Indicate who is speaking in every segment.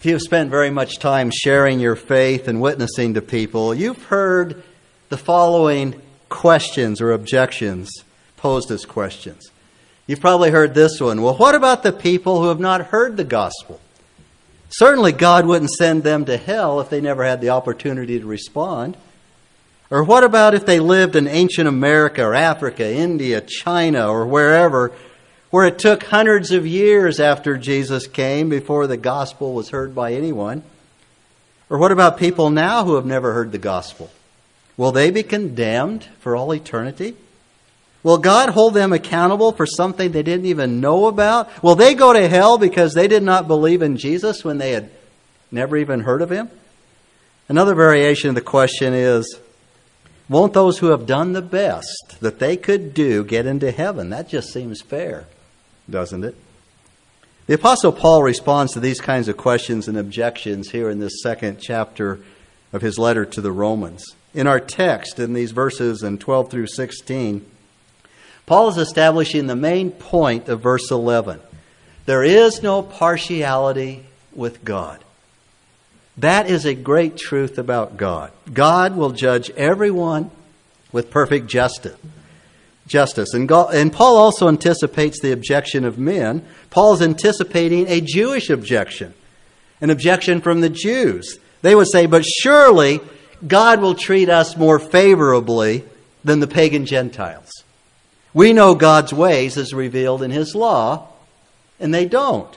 Speaker 1: If you've spent very much time sharing your faith and witnessing to people, you've heard the following questions or objections posed as questions. You've probably heard this one. Well, what about the people who have not heard the gospel? Certainly, God wouldn't send them to hell if they never had the opportunity to respond. Or what about if they lived in ancient America or Africa, India, China, or wherever where it took hundreds of years after Jesus came before the gospel was heard by anyone? Or what about people now who have never heard the gospel? Will they be condemned for all eternity? Will God hold them accountable for something they didn't even know about? Will they go to hell because they did not believe in Jesus when they had never even heard of him? Another variation of the question is Won't those who have done the best that they could do get into heaven? That just seems fair doesn't it? The Apostle Paul responds to these kinds of questions and objections here in this second chapter of his letter to the Romans. In our text, in these verses in 12 through 16, Paul is establishing the main point of verse 11. There is no partiality with God. That is a great truth about God. God will judge everyone with perfect justice justice. And, God, and Paul also anticipates the objection of men. Paul's anticipating a Jewish objection, an objection from the Jews. They would say, but surely God will treat us more favorably than the pagan Gentiles. We know God's ways as revealed in His law, and they don't.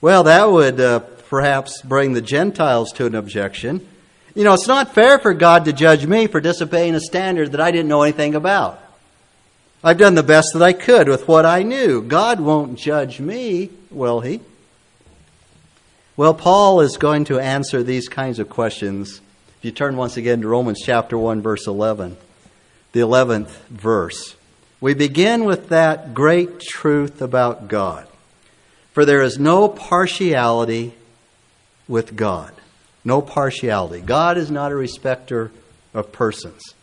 Speaker 1: Well, that would uh, perhaps bring the Gentiles to an objection. You know, it's not fair for God to judge me for disobeying a standard that I didn't know anything about. I've done the best that I could with what I knew. God won't judge me, will He? Well, Paul is going to answer these kinds of questions. If you turn once again to Romans chapter 1, verse 11, the 11th verse, we begin with that great truth about God. For there is no partiality with God. No partiality. God is not a respecter of persons.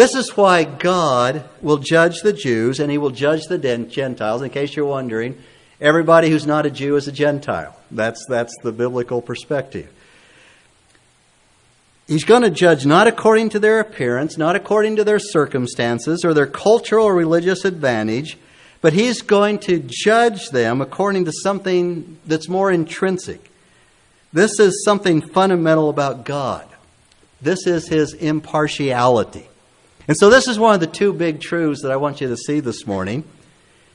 Speaker 1: This is why God will judge the Jews and he will judge the Gentiles. In case you're wondering, everybody who's not a Jew is a Gentile. That's, that's the biblical perspective. He's going to judge not according to their appearance, not according to their circumstances or their cultural or religious advantage, but he's going to judge them according to something that's more intrinsic. This is something fundamental about God. This is his impartiality. And so, this is one of the two big truths that I want you to see this morning.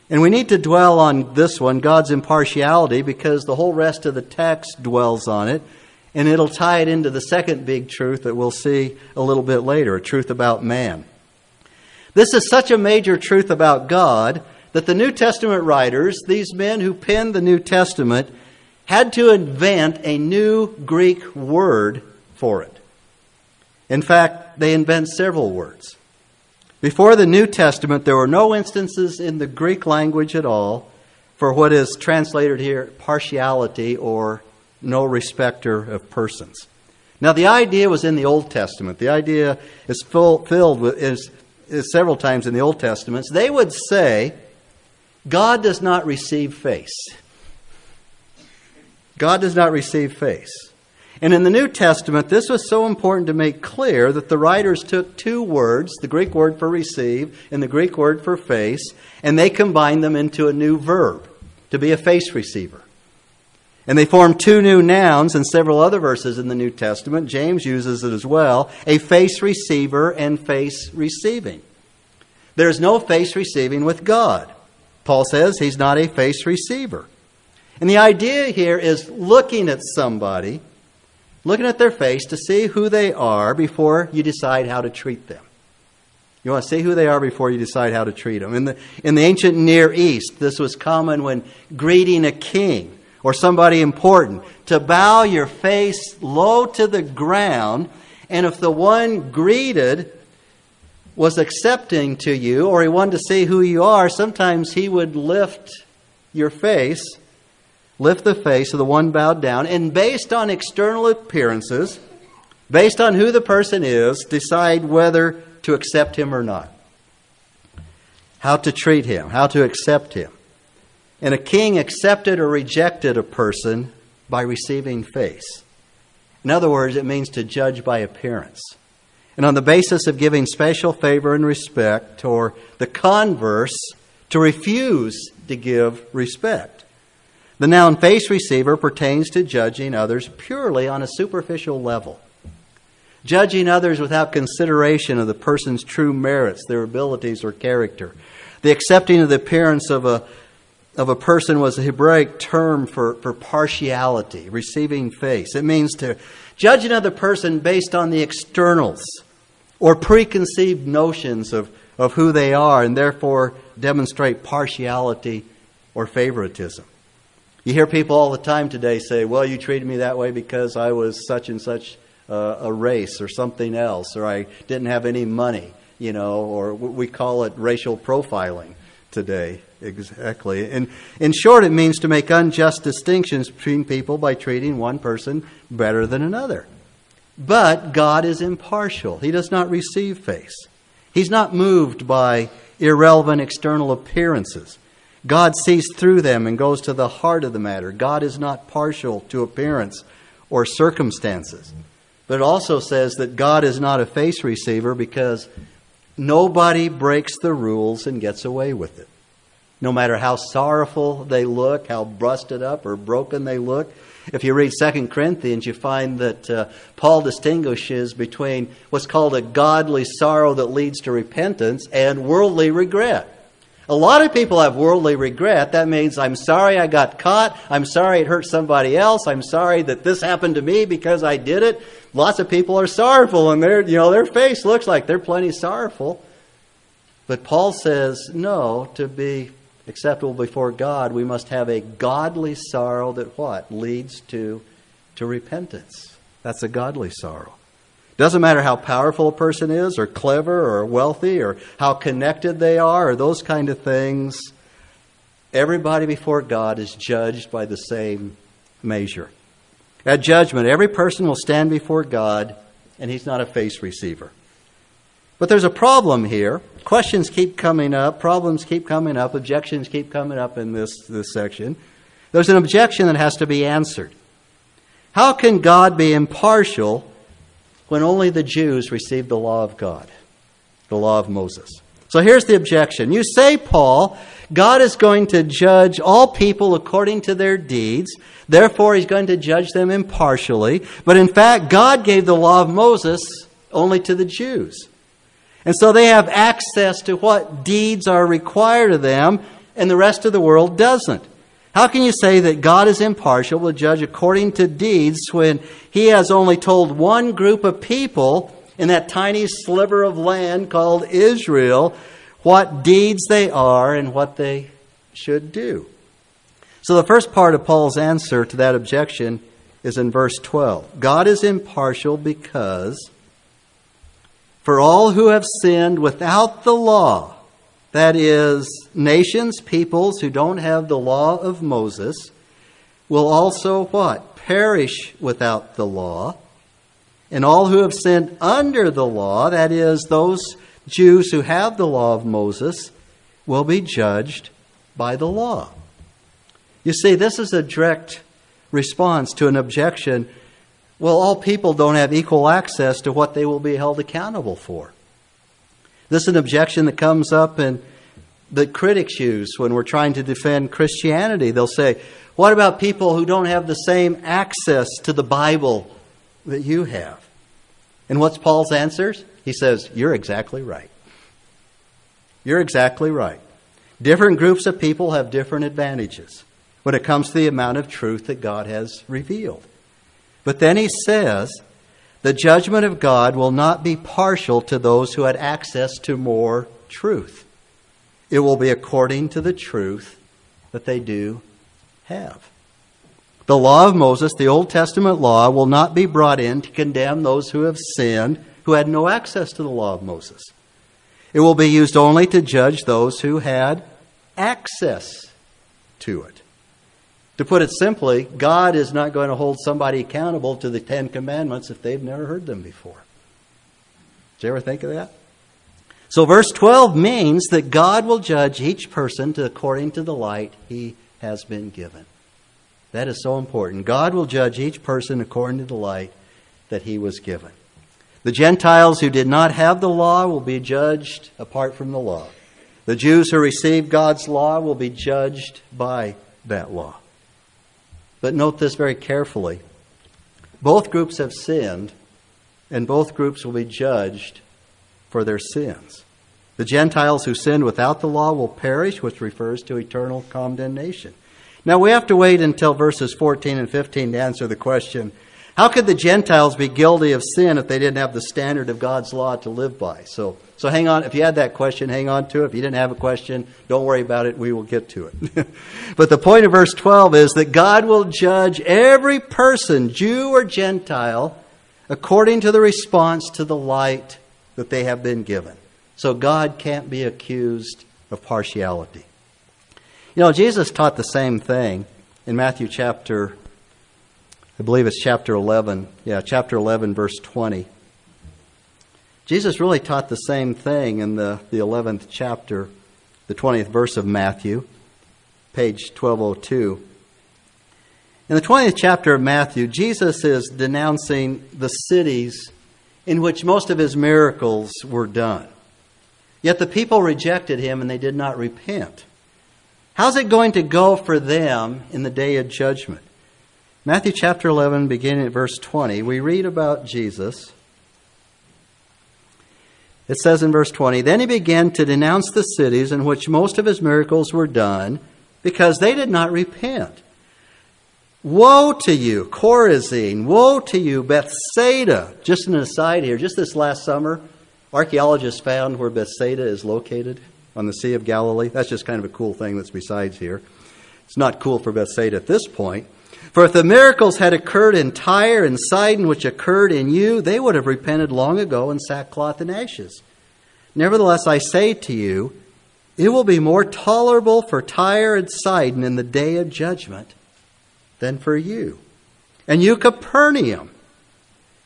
Speaker 1: And we need to dwell on this one, God's impartiality, because the whole rest of the text dwells on it. And it'll tie it into the second big truth that we'll see a little bit later a truth about man. This is such a major truth about God that the New Testament writers, these men who penned the New Testament, had to invent a new Greek word for it. In fact, they invent several words. Before the New Testament, there were no instances in the Greek language at all for what is translated here partiality or no respecter of persons. Now, the idea was in the Old Testament. The idea is full, filled with is, is several times in the Old Testament. They would say, God does not receive face. God does not receive face. And in the New Testament, this was so important to make clear that the writers took two words, the Greek word for receive and the Greek word for face, and they combined them into a new verb, to be a face receiver. And they formed two new nouns in several other verses in the New Testament. James uses it as well a face receiver and face receiving. There's no face receiving with God. Paul says he's not a face receiver. And the idea here is looking at somebody looking at their face to see who they are before you decide how to treat them. You want to see who they are before you decide how to treat them. In the, in the ancient Near East, this was common when greeting a king or somebody important to bow your face low to the ground, and if the one greeted was accepting to you or he wanted to see who you are, sometimes he would lift your face lift the face of the one bowed down, and based on external appearances, based on who the person is, decide whether to accept him or not. How to treat him, how to accept him. And a king accepted or rejected a person by receiving face. In other words, it means to judge by appearance. And on the basis of giving special favor and respect, or the converse, to refuse to give respect. The noun face receiver pertains to judging others purely on a superficial level. Judging others without consideration of the person's true merits, their abilities, or character. The accepting of the appearance of a, of a person was a Hebraic term for, for partiality, receiving face. It means to judge another person based on the externals or preconceived notions of, of who they are and therefore demonstrate partiality or favoritism. You hear people all the time today say, well, you treated me that way because I was such and such uh, a race or something else, or I didn't have any money, you know, or we call it racial profiling today. Exactly. And in short, it means to make unjust distinctions between people by treating one person better than another. But God is impartial. He does not receive face. He's not moved by irrelevant external appearances. God sees through them and goes to the heart of the matter. God is not partial to appearance or circumstances. But it also says that God is not a face receiver because nobody breaks the rules and gets away with it. No matter how sorrowful they look, how busted up or broken they look. If you read 2 Corinthians, you find that uh, Paul distinguishes between what's called a godly sorrow that leads to repentance and worldly regret. A lot of people have worldly regret. That means I'm sorry I got caught. I'm sorry it hurt somebody else. I'm sorry that this happened to me because I did it. Lots of people are sorrowful and their, you know, their face looks like they're plenty sorrowful. But Paul says, no, to be acceptable before God, we must have a godly sorrow that what? Leads to, to repentance. That's a godly sorrow. Doesn't matter how powerful a person is, or clever, or wealthy, or how connected they are, or those kind of things. Everybody before God is judged by the same measure. At judgment, every person will stand before God, and he's not a face receiver. But there's a problem here. Questions keep coming up, problems keep coming up, objections keep coming up in this, this section. There's an objection that has to be answered. How can God be impartial when only the Jews received the law of God, the law of Moses. So here's the objection. You say, Paul, God is going to judge all people according to their deeds. Therefore, he's going to judge them impartially. But in fact, God gave the law of Moses only to the Jews. And so they have access to what deeds are required of them, and the rest of the world doesn't. How can you say that God is impartial, will judge according to deeds, when He has only told one group of people in that tiny sliver of land called Israel what deeds they are and what they should do? So the first part of Paul's answer to that objection is in verse 12. God is impartial because for all who have sinned without the law, that is, nations, peoples who don't have the law of Moses, will also what? Perish without the law. And all who have sinned under the law, that is, those Jews who have the law of Moses, will be judged by the law. You see, this is a direct response to an objection. Well, all people don't have equal access to what they will be held accountable for. This is an objection that comes up in that critics use when we're trying to defend Christianity. They'll say, What about people who don't have the same access to the Bible that you have? And what's Paul's answers? He says, You're exactly right. You're exactly right. Different groups of people have different advantages when it comes to the amount of truth that God has revealed. But then he says, the judgment of God will not be partial to those who had access to more truth. It will be according to the truth that they do have. The law of Moses, the Old Testament law, will not be brought in to condemn those who have sinned who had no access to the law of Moses. It will be used only to judge those who had access to it. To put it simply, God is not going to hold somebody accountable to the Ten Commandments if they've never heard them before. Did you ever think of that? So, verse 12 means that God will judge each person according to the light he has been given. That is so important. God will judge each person according to the light that he was given. The Gentiles who did not have the law will be judged apart from the law. The Jews who received God's law will be judged by that law. But note this very carefully. Both groups have sinned, and both groups will be judged for their sins. The Gentiles who sinned without the law will perish, which refers to eternal condemnation. Now we have to wait until verses 14 and 15 to answer the question how could the Gentiles be guilty of sin if they didn't have the standard of God's law to live by? So, so hang on. If you had that question, hang on to it. If you didn't have a question, don't worry about it. We will get to it. but the point of verse 12 is that God will judge every person, Jew or Gentile, according to the response to the light that they have been given. So God can't be accused of partiality. You know, Jesus taught the same thing in Matthew chapter I believe it's chapter 11. Yeah, chapter 11, verse 20. Jesus really taught the same thing in the, the 11th chapter, the 20th verse of Matthew, page 1202. In the 20th chapter of Matthew, Jesus is denouncing the cities in which most of his miracles were done. Yet the people rejected him and they did not repent. How's it going to go for them in the day of judgment? Matthew chapter 11, beginning at verse 20, we read about Jesus. It says in verse 20, Then he began to denounce the cities in which most of his miracles were done, because they did not repent. Woe to you, Chorazin! Woe to you, Bethsaida! Just an aside here, just this last summer, archaeologists found where Bethsaida is located on the Sea of Galilee. That's just kind of a cool thing that's besides here. It's not cool for Bethsaida at this point. For if the miracles had occurred in Tyre and Sidon, which occurred in you, they would have repented long ago in sackcloth and ashes. Nevertheless, I say to you, it will be more tolerable for Tyre and Sidon in the day of judgment than for you. And you, Capernaum,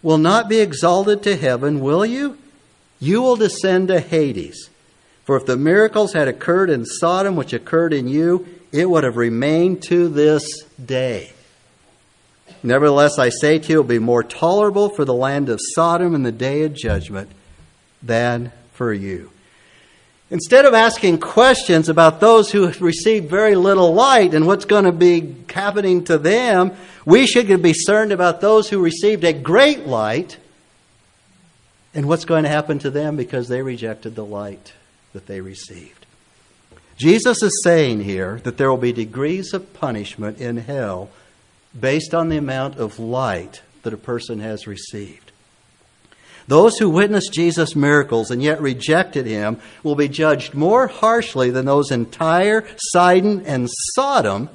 Speaker 1: will not be exalted to heaven, will you? You will descend to Hades. For if the miracles had occurred in Sodom, which occurred in you, it would have remained to this day. Nevertheless, I say to you, it will be more tolerable for the land of Sodom in the day of judgment than for you. Instead of asking questions about those who have received very little light and what's going to be happening to them, we should be concerned about those who received a great light and what's going to happen to them because they rejected the light that they received. Jesus is saying here that there will be degrees of punishment in hell based on the amount of light that a person has received. Those who witnessed Jesus' miracles and yet rejected him will be judged more harshly than those in Tyre, Sidon, and Sodom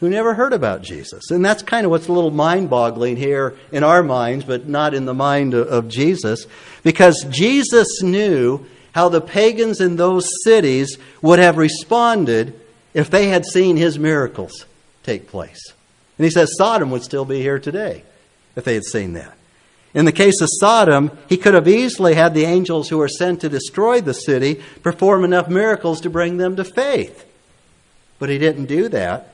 Speaker 1: who never heard about Jesus. And that's kind of what's a little mind boggling here in our minds, but not in the mind of Jesus, because Jesus knew how the pagans in those cities would have responded if they had seen his miracles take place. And he says Sodom would still be here today if they had seen that. In the case of Sodom, he could have easily had the angels who were sent to destroy the city perform enough miracles to bring them to faith. But he didn't do that.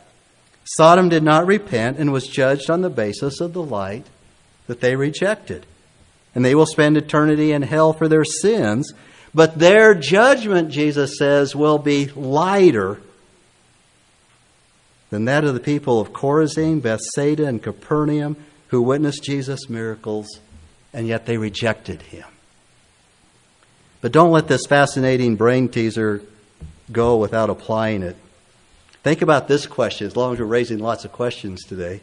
Speaker 1: Sodom did not repent and was judged on the basis of the light that they rejected. And they will spend eternity in hell for their sins. But their judgment, Jesus says, will be lighter than that of the people of Chorazin, Bethsaida, and Capernaum who witnessed Jesus' miracles, and yet they rejected him. But don't let this fascinating brain teaser go without applying it. Think about this question, as long as we're raising lots of questions today.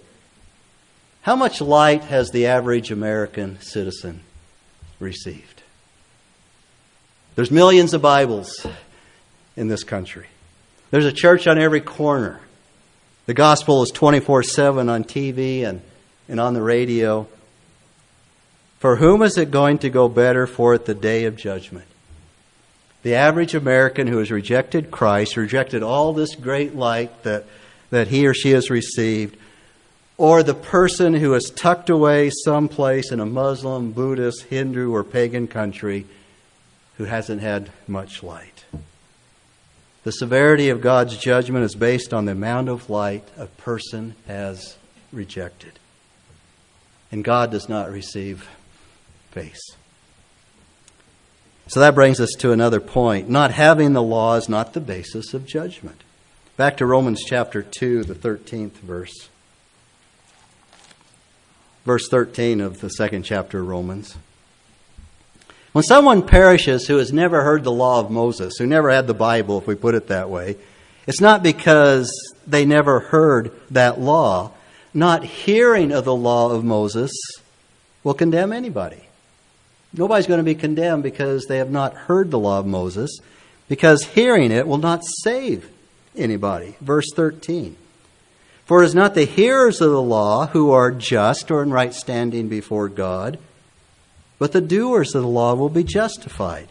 Speaker 1: How much light has the average American citizen received? There's millions of Bibles in this country. There's a church on every corner. The gospel is 24 7 on TV and, and on the radio. For whom is it going to go better for at the day of judgment? The average American who has rejected Christ, rejected all this great light that, that he or she has received, or the person who is tucked away someplace in a Muslim, Buddhist, Hindu, or pagan country who hasn't had much light. The severity of God's judgment is based on the amount of light a person has rejected. And God does not receive face. So that brings us to another point. Not having the law is not the basis of judgment. Back to Romans chapter 2, the 13th verse. Verse 13 of the second chapter of Romans. When someone perishes who has never heard the law of Moses, who never had the Bible, if we put it that way, it's not because they never heard that law. Not hearing of the law of Moses will condemn anybody. Nobody's going to be condemned because they have not heard the law of Moses, because hearing it will not save anybody. Verse 13. For it is not the hearers of the law who are just or in right standing before God, but the doers of the law will be justified.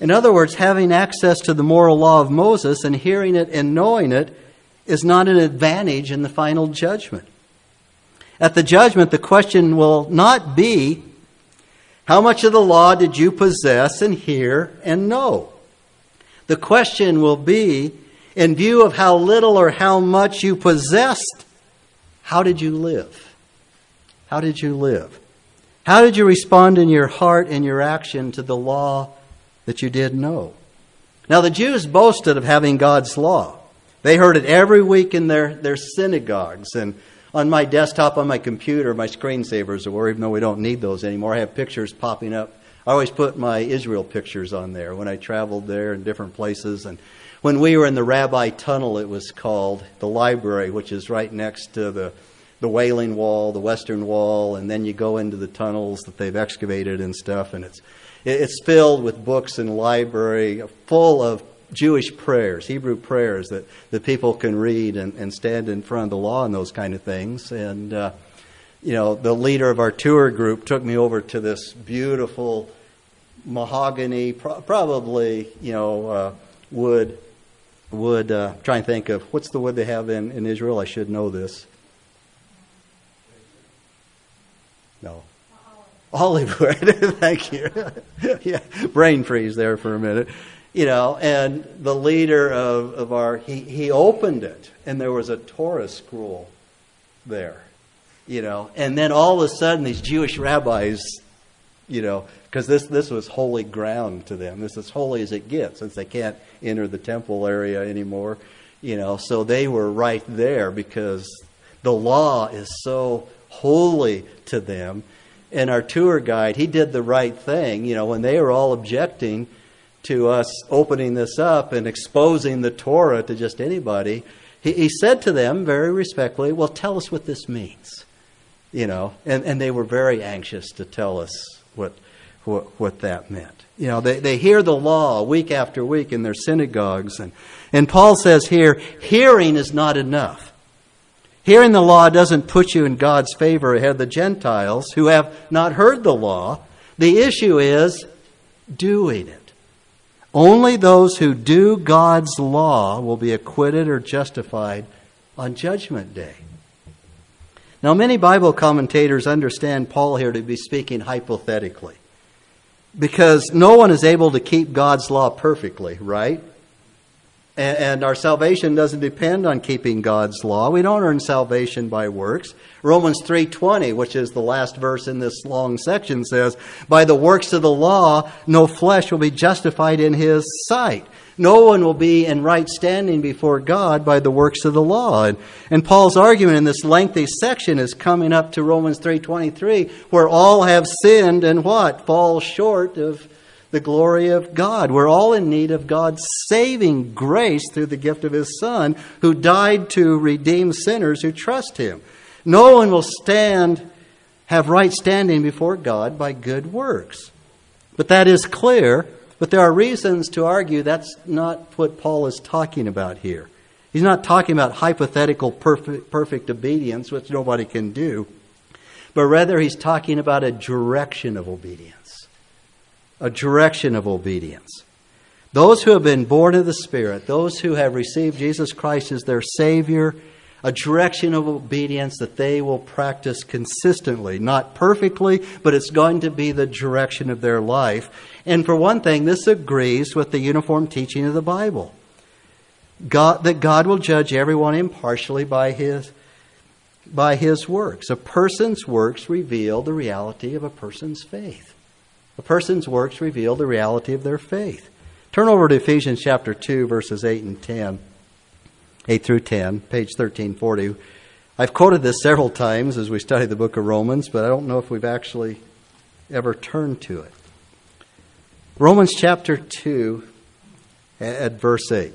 Speaker 1: In other words, having access to the moral law of Moses and hearing it and knowing it is not an advantage in the final judgment. At the judgment, the question will not be how much of the law did you possess and hear and know? The question will be in view of how little or how much you possessed, how did you live? How did you live? How did you respond in your heart and your action to the law that you did know? Now, the Jews boasted of having God's law. They heard it every week in their, their synagogues and on my desktop on my computer, my screensavers are even though we don't need those anymore. I have pictures popping up. I always put my Israel pictures on there when I traveled there in different places. And when we were in the Rabbi Tunnel, it was called the library, which is right next to the the Wailing Wall, the Western Wall, and then you go into the tunnels that they've excavated and stuff, and it's it's filled with books and library full of Jewish prayers, Hebrew prayers that, that people can read and, and stand in front of the law and those kind of things. And, uh, you know, the leader of our tour group took me over to this beautiful mahogany, pro- probably, you know, uh, wood. Wood, uh, try and think of what's the wood they have in, in Israel? I should know this. No. Olive wood. Thank you. yeah, brain freeze there for a minute you know, and the leader of, of our, he, he opened it, and there was a Torah scroll there, you know, and then all of a sudden these Jewish rabbis, you know, because this, this was holy ground to them. This is as holy as it gets since they can't enter the temple area anymore, you know, so they were right there because the law is so holy to them. And our tour guide, he did the right thing, you know, when they were all objecting to us opening this up and exposing the Torah to just anybody, he, he said to them very respectfully, Well, tell us what this means. You know, and, and they were very anxious to tell us what, what, what that meant. You know, they, they hear the law week after week in their synagogues. And, and Paul says here, hearing is not enough. Hearing the law doesn't put you in God's favor ahead of the Gentiles who have not heard the law. The issue is doing it. Only those who do God's law will be acquitted or justified on Judgment Day. Now, many Bible commentators understand Paul here to be speaking hypothetically because no one is able to keep God's law perfectly, right? And our salvation doesn't depend on keeping God's law. We don't earn salvation by works. Romans 3:20, which is the last verse in this long section says, "By the works of the law no flesh will be justified in his sight." No one will be in right standing before God by the works of the law. And, and Paul's argument in this lengthy section is coming up to Romans 3:23, where all have sinned and what? Fall short of the glory of God. We're all in need of God's saving grace through the gift of His Son, who died to redeem sinners who trust Him. No one will stand, have right standing before God by good works. But that is clear, but there are reasons to argue that's not what Paul is talking about here. He's not talking about hypothetical perfect, perfect obedience, which nobody can do, but rather he's talking about a direction of obedience a direction of obedience. Those who have been born of the Spirit, those who have received Jesus Christ as their Savior, a direction of obedience that they will practice consistently. Not perfectly, but it's going to be the direction of their life. And for one thing, this agrees with the uniform teaching of the Bible. God, that God will judge everyone impartially by his, by his works. A person's works reveal the reality of a person's faith. A person's works reveal the reality of their faith. Turn over to Ephesians chapter 2, verses 8 and 10. 8 through 10, page 1340. I've quoted this several times as we study the book of Romans, but I don't know if we've actually ever turned to it. Romans chapter 2 at verse 8.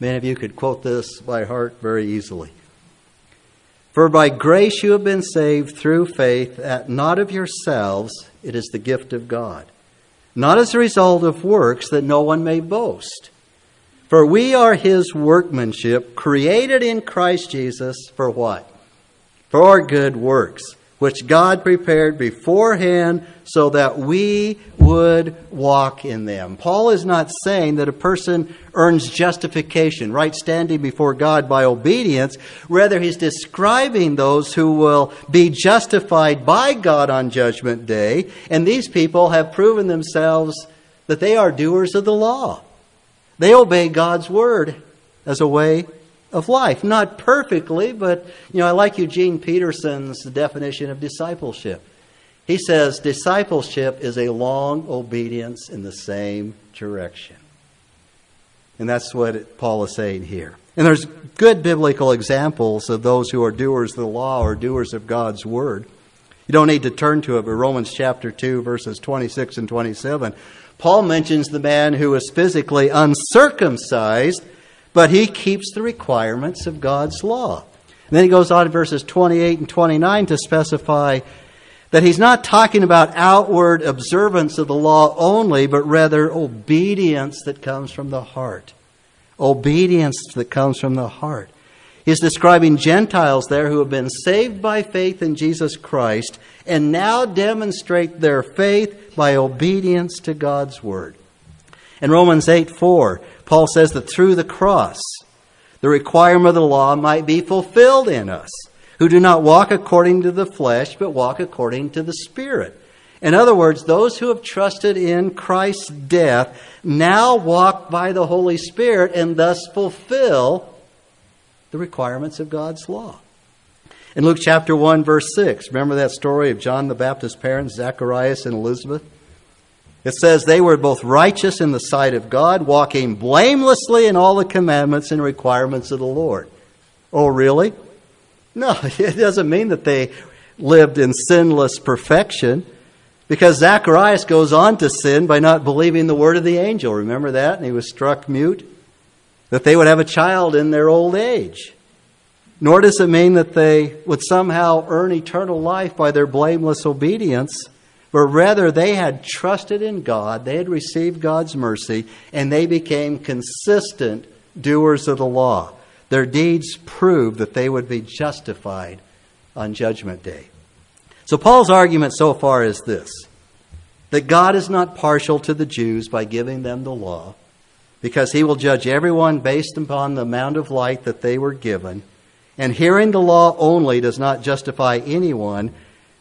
Speaker 1: Many of you could quote this by heart very easily. For by grace you have been saved through faith, that not of yourselves, it is the gift of God, not as a result of works that no one may boast. For we are his workmanship, created in Christ Jesus for what? For our good works which God prepared beforehand so that we would walk in them. Paul is not saying that a person earns justification, right standing before God by obedience. Rather, he's describing those who will be justified by God on Judgment Day. And these people have proven themselves that they are doers of the law. They obey God's word as a way of life. Not perfectly, but you know, I like Eugene Peterson's definition of discipleship. He says discipleship is a long obedience in the same direction. And that's what Paul is saying here. And there's good biblical examples of those who are doers of the law or doers of God's word. You don't need to turn to it, but Romans chapter 2, verses 26 and 27. Paul mentions the man who is physically uncircumcised but he keeps the requirements of God's law. And then he goes on in verses 28 and 29 to specify that he's not talking about outward observance of the law only, but rather obedience that comes from the heart. Obedience that comes from the heart. He's describing Gentiles there who have been saved by faith in Jesus Christ and now demonstrate their faith by obedience to God's word. In Romans 8 4, Paul says that through the cross, the requirement of the law might be fulfilled in us, who do not walk according to the flesh, but walk according to the Spirit. In other words, those who have trusted in Christ's death now walk by the Holy Spirit and thus fulfill the requirements of God's law. In Luke chapter 1, verse 6, remember that story of John the Baptist's parents, Zacharias and Elizabeth? It says they were both righteous in the sight of God, walking blamelessly in all the commandments and requirements of the Lord. Oh, really? No, it doesn't mean that they lived in sinless perfection because Zacharias goes on to sin by not believing the word of the angel. Remember that? And he was struck mute. That they would have a child in their old age. Nor does it mean that they would somehow earn eternal life by their blameless obedience but rather they had trusted in God, they had received God's mercy, and they became consistent doers of the law. Their deeds proved that they would be justified on Judgment Day. So, Paul's argument so far is this that God is not partial to the Jews by giving them the law, because he will judge everyone based upon the amount of light that they were given. And hearing the law only does not justify anyone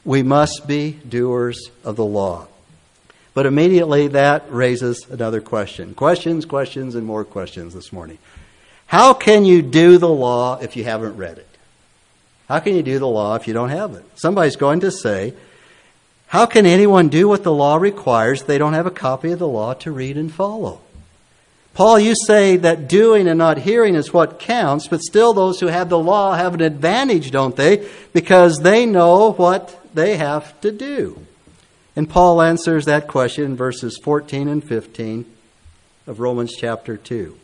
Speaker 1: we must be doers of the law. But immediately that raises another question. Questions, questions, and more questions this morning. How can you do the law if you haven't read it? How can you do the law if you don't have it? Somebody's going to say, How can anyone do what the law requires if they don't have a copy of the law to read and follow? Paul, you say that doing and not hearing is what counts, but still those who have the law have an advantage, don't they? Because they know what they have to do? And Paul answers that question in verses 14 and 15 of Romans chapter 2.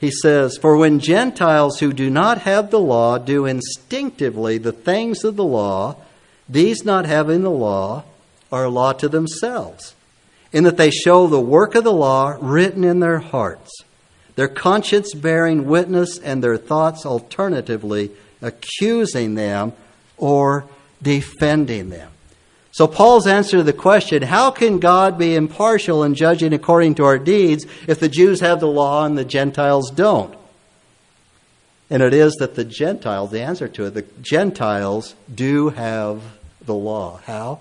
Speaker 1: He says, For when Gentiles who do not have the law do instinctively the things of the law, these not having the law are a law to themselves, in that they show the work of the law written in their hearts, their conscience bearing witness, and their thoughts alternatively accusing them or defending them. So, Paul's answer to the question how can God be impartial in judging according to our deeds if the Jews have the law and the Gentiles don't? And it is that the Gentiles, the answer to it, the Gentiles do have the law. How?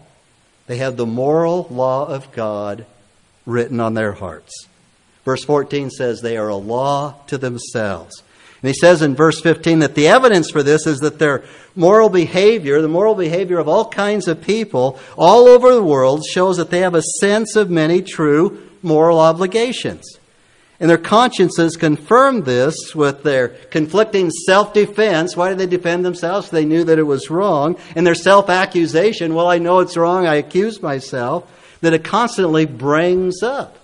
Speaker 1: They have the moral law of God written on their hearts. Verse 14 says they are a law to themselves. And he says in verse 15 that the evidence for this is that their moral behavior, the moral behavior of all kinds of people all over the world, shows that they have a sense of many true moral obligations. And their consciences confirm this with their conflicting self defense. Why did they defend themselves? They knew that it was wrong. And their self accusation. Well, I know it's wrong. I accuse myself. That it constantly brings up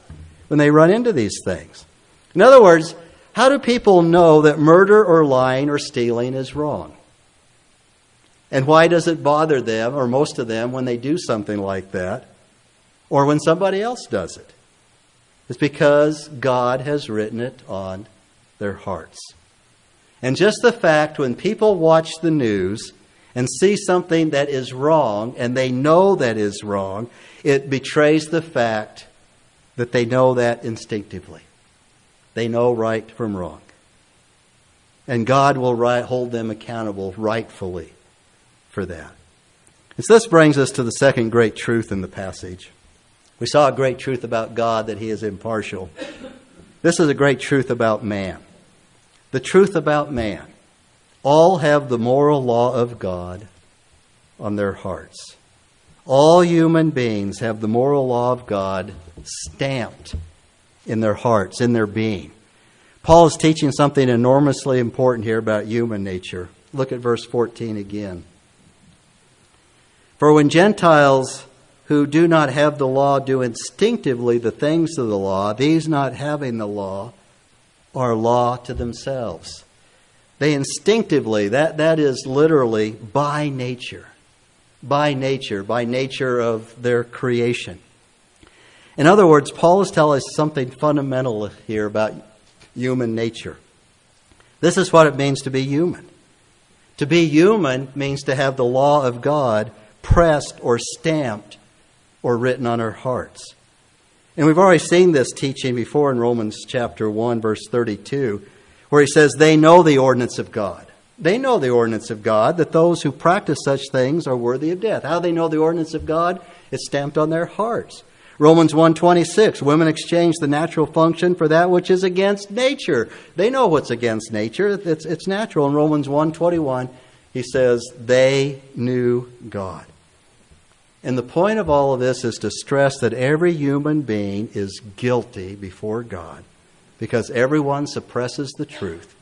Speaker 1: when they run into these things. In other words, how do people know that murder or lying or stealing is wrong? And why does it bother them, or most of them, when they do something like that, or when somebody else does it? It's because God has written it on their hearts. And just the fact when people watch the news and see something that is wrong and they know that is wrong, it betrays the fact that they know that instinctively. They know right from wrong. And God will right, hold them accountable rightfully for that. And so this brings us to the second great truth in the passage. We saw a great truth about God that He is impartial. This is a great truth about man. The truth about man. All have the moral law of God on their hearts. All human beings have the moral law of God stamped in their hearts, in their being. Paul is teaching something enormously important here about human nature. Look at verse 14 again. For when Gentiles who do not have the law do instinctively the things of the law, these not having the law are law to themselves. They instinctively, that, that is literally by nature, by nature, by nature of their creation. In other words, Paul is telling us something fundamental here about human nature. This is what it means to be human. To be human means to have the law of God pressed or stamped or written on our hearts. And we've already seen this teaching before in Romans chapter 1, verse 32, where he says, They know the ordinance of God. They know the ordinance of God, that those who practice such things are worthy of death. How they know the ordinance of God? It's stamped on their hearts. Romans 1:26 women exchange the natural function for that which is against nature. They know what's against nature. It's, it's natural. In Romans 1:21 he says they knew God. And the point of all of this is to stress that every human being is guilty before God because everyone suppresses the truth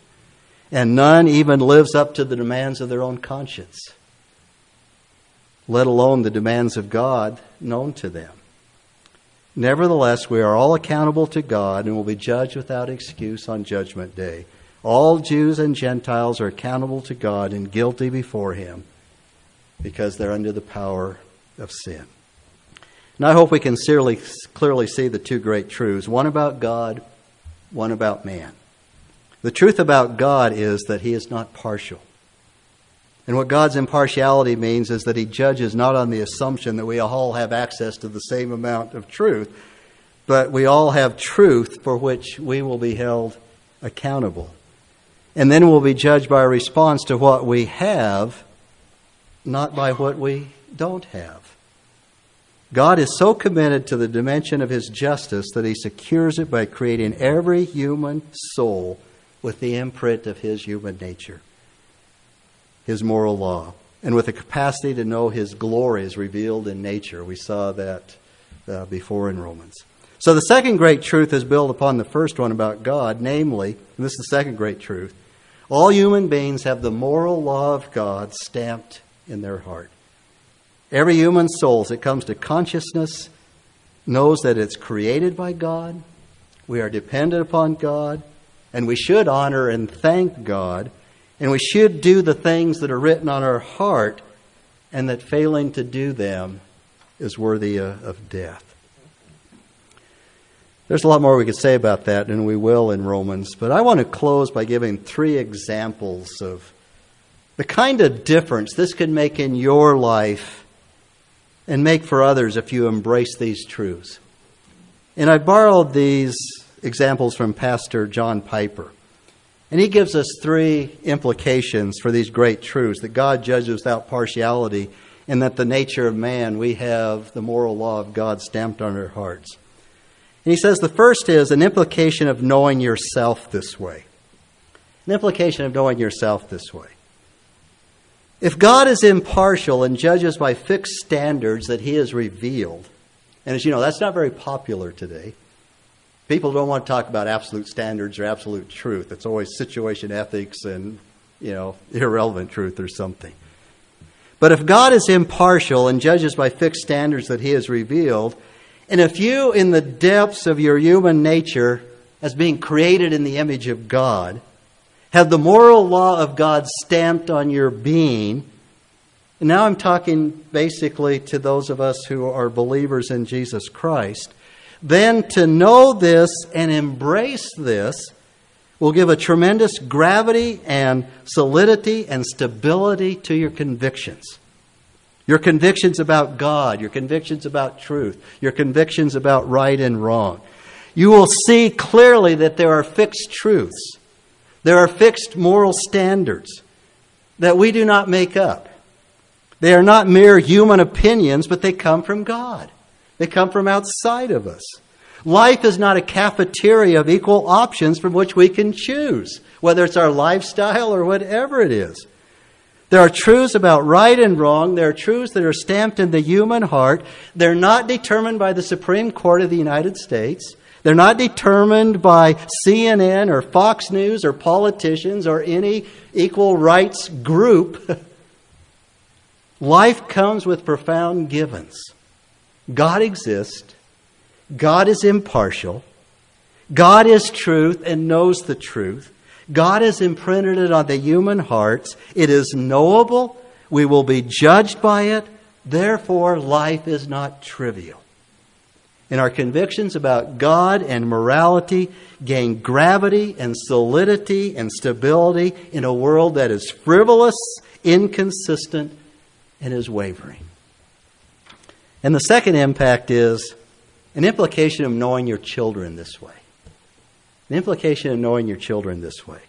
Speaker 1: and none even lives up to the demands of their own conscience, let alone the demands of God known to them. Nevertheless, we are all accountable to God and will be judged without excuse on Judgment Day. All Jews and Gentiles are accountable to God and guilty before Him because they're under the power of sin. And I hope we can clearly, clearly see the two great truths one about God, one about man. The truth about God is that He is not partial. And what God's impartiality means is that He judges not on the assumption that we all have access to the same amount of truth, but we all have truth for which we will be held accountable. And then we'll be judged by a response to what we have, not by what we don't have. God is so committed to the dimension of his justice that he secures it by creating every human soul with the imprint of his human nature, his moral law, and with a capacity to know his glories revealed in nature. We saw that uh, before in Romans. So the second great truth is built upon the first one about God, namely, and this is the second great truth, all human beings have the moral law of God stamped in their heart. Every human soul, as it comes to consciousness, knows that it's created by God. We are dependent upon God. And we should honor and thank God. And we should do the things that are written on our heart, and that failing to do them is worthy of death. There's a lot more we could say about that, and we will in Romans. But I want to close by giving three examples of the kind of difference this could make in your life and make for others if you embrace these truths. And I borrowed these examples from Pastor John Piper. And he gives us three implications for these great truths that God judges without partiality, and that the nature of man, we have the moral law of God stamped on our hearts. And he says the first is an implication of knowing yourself this way. An implication of knowing yourself this way. If God is impartial and judges by fixed standards that he has revealed, and as you know, that's not very popular today. People don't want to talk about absolute standards or absolute truth. It's always situation ethics and, you know, irrelevant truth or something. But if God is impartial and judges by fixed standards that he has revealed, and if you, in the depths of your human nature, as being created in the image of God, have the moral law of God stamped on your being, and now I'm talking basically to those of us who are believers in Jesus Christ, then to know this and embrace this will give a tremendous gravity and solidity and stability to your convictions. Your convictions about God, your convictions about truth, your convictions about right and wrong. You will see clearly that there are fixed truths. There are fixed moral standards that we do not make up. They are not mere human opinions, but they come from God. They come from outside of us. Life is not a cafeteria of equal options from which we can choose, whether it's our lifestyle or whatever it is. There are truths about right and wrong. There are truths that are stamped in the human heart. They're not determined by the Supreme Court of the United States. They're not determined by CNN or Fox News or politicians or any equal rights group. Life comes with profound givens. God exists. God is impartial. God is truth and knows the truth. God has imprinted it on the human hearts. It is knowable. We will be judged by it. Therefore, life is not trivial. And our convictions about God and morality gain gravity and solidity and stability in a world that is frivolous, inconsistent, and is wavering. And the second impact is an implication of knowing your children this way. An implication of knowing your children this way.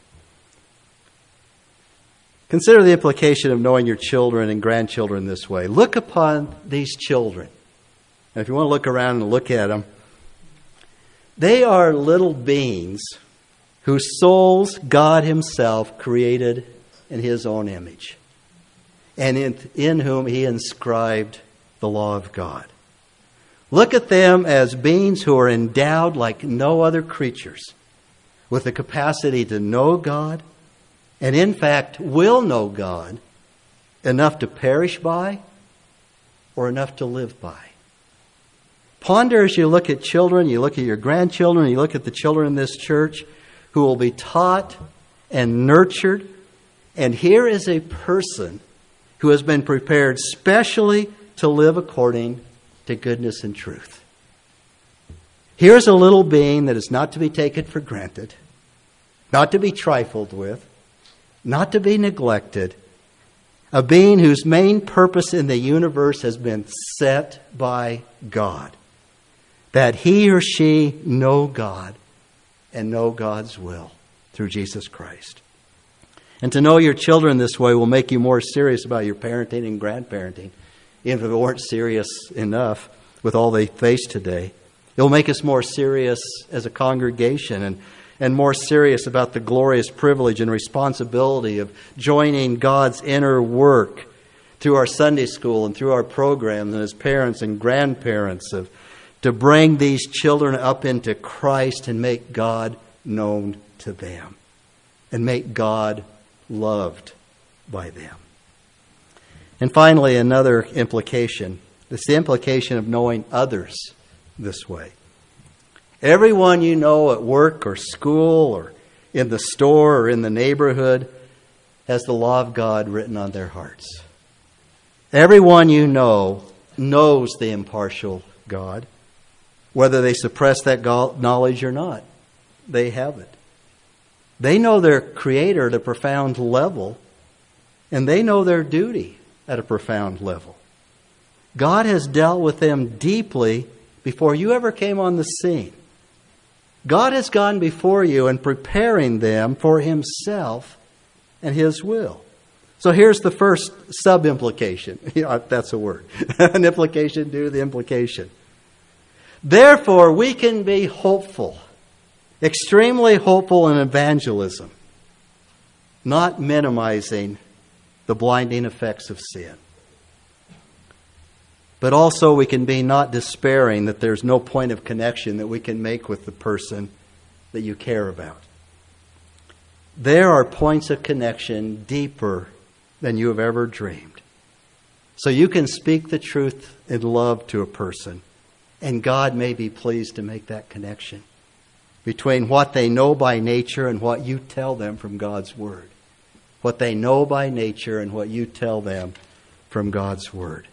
Speaker 1: Consider the implication of knowing your children and grandchildren this way. Look upon these children. And if you want to look around and look at them, they are little beings whose souls God Himself created in His own image, and in, in whom He inscribed the law of God. Look at them as beings who are endowed like no other creatures with the capacity to know God and, in fact, will know God enough to perish by or enough to live by. Ponder as you look at children, you look at your grandchildren, you look at the children in this church who will be taught and nurtured. And here is a person who has been prepared specially to live according to goodness and truth. Here's a little being that is not to be taken for granted, not to be trifled with, not to be neglected, a being whose main purpose in the universe has been set by God. That he or she know God and know God's will through Jesus Christ. And to know your children this way will make you more serious about your parenting and grandparenting if we weren't serious enough with all they face today. It will make us more serious as a congregation and, and more serious about the glorious privilege and responsibility of joining God's inner work through our Sunday school and through our programs and as parents and grandparents of to bring these children up into Christ and make God known to them and make God loved by them. And finally, another implication. It's the implication of knowing others this way. Everyone you know at work or school or in the store or in the neighborhood has the law of God written on their hearts. Everyone you know knows the impartial God, whether they suppress that knowledge or not. They have it. They know their Creator at a profound level, and they know their duty at a profound level. God has dealt with them deeply before you ever came on the scene. God has gone before you and preparing them for Himself and His will. So here's the first sub implication. that's a word. An implication due to the implication. Therefore, we can be hopeful, extremely hopeful in evangelism, not minimizing the blinding effects of sin. But also, we can be not despairing that there's no point of connection that we can make with the person that you care about. There are points of connection deeper than you have ever dreamed. So you can speak the truth in love to a person, and God may be pleased to make that connection between what they know by nature and what you tell them from God's Word. What they know by nature and what you tell them from God's Word.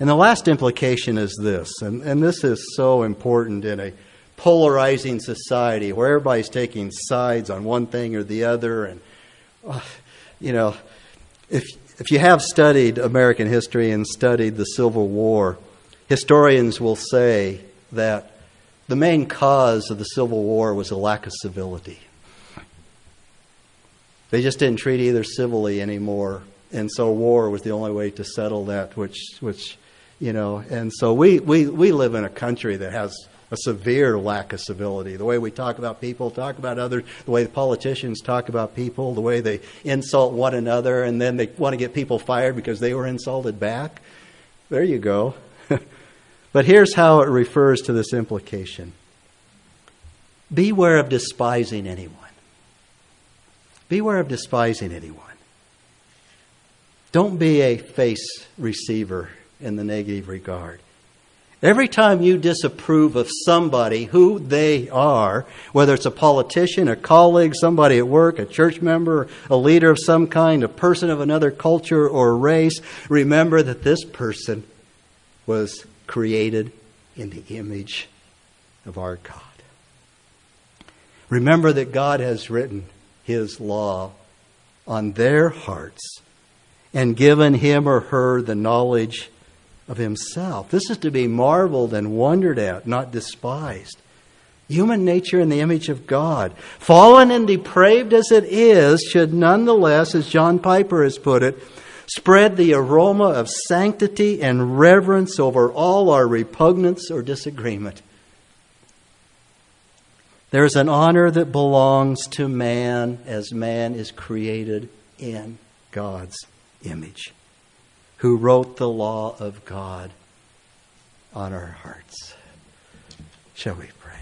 Speaker 1: And the last implication is this, and, and this is so important in a polarizing society where everybody's taking sides on one thing or the other. And, uh, you know, if, if you have studied American history and studied the Civil War, historians will say that the main cause of the Civil War was a lack of civility. They just didn't treat either civilly anymore, and so war was the only way to settle that, which, which you know, and so we, we, we live in a country that has a severe lack of civility. The way we talk about people, talk about others, the way the politicians talk about people, the way they insult one another, and then they want to get people fired because they were insulted back. There you go. but here's how it refers to this implication Beware of despising anyone. Beware of despising anyone. Don't be a face receiver in the negative regard. Every time you disapprove of somebody, who they are, whether it's a politician, a colleague, somebody at work, a church member, a leader of some kind, a person of another culture or race, remember that this person was created in the image of our God. Remember that God has written His law on their hearts and given him or her the knowledge of himself. This is to be marveled and wondered at, not despised. Human nature in the image of God, fallen and depraved as it is, should nonetheless, as John Piper has put it, spread the aroma of sanctity and reverence over all our repugnance or disagreement. There's an honor that belongs to man as man is created in God's image who wrote the law of God on our hearts. Shall we pray?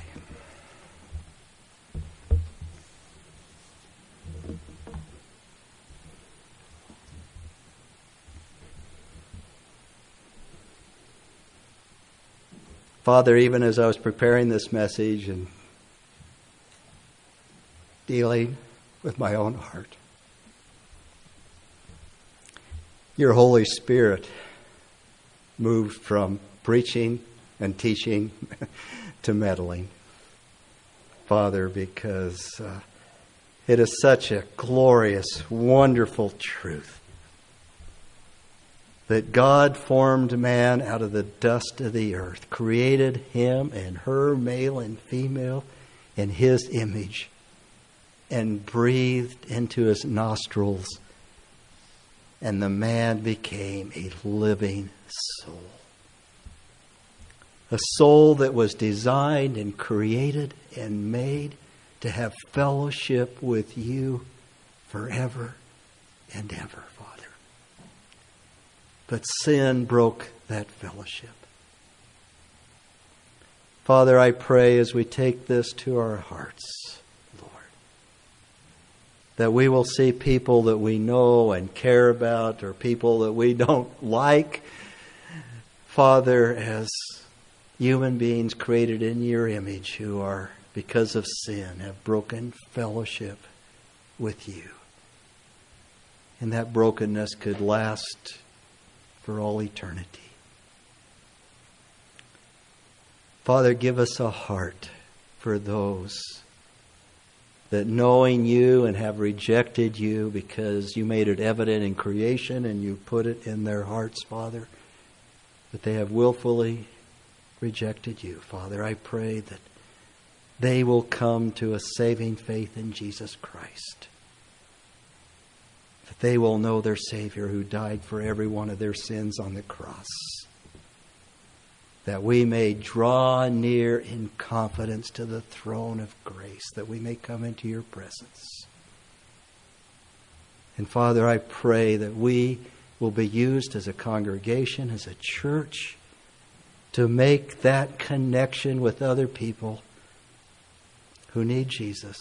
Speaker 1: Father, even as I was preparing this message and dealing with my own heart, your Holy Spirit moved from preaching and teaching to meddling. Father, because uh, it is such a glorious, wonderful truth that God formed man out of the dust of the earth, created him and her, male and female, in his image, and breathed into his nostrils and the man became a living soul. A soul that was designed and created and made to have fellowship with you forever and ever, Father. But sin broke that fellowship. Father, I pray as we take this to our hearts that we will see people that we know and care about or people that we don't like, Father, as human beings created in your image who are, because of sin, have broken fellowship with you. And that brokenness could last for all eternity. Father, give us a heart for those that knowing you and have rejected you because you made it evident in creation and you put it in their hearts, Father, that they have willfully rejected you, Father. I pray that they will come to a saving faith in Jesus Christ. That they will know their Savior who died for every one of their sins on the cross. That we may draw near in confidence to the throne of grace, that we may come into your presence. And Father, I pray that we will be used as a congregation, as a church, to make that connection with other people who need Jesus.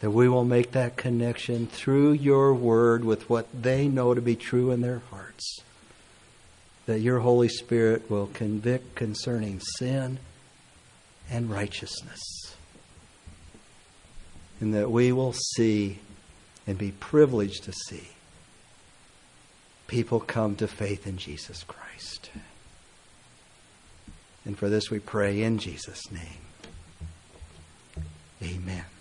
Speaker 1: That we will make that connection through your word with what they know to be true in their hearts that your Holy Spirit will convict concerning sin and righteousness. And that we will see and be privileged to see people come to faith in Jesus Christ. And for this we pray in Jesus' name. Amen.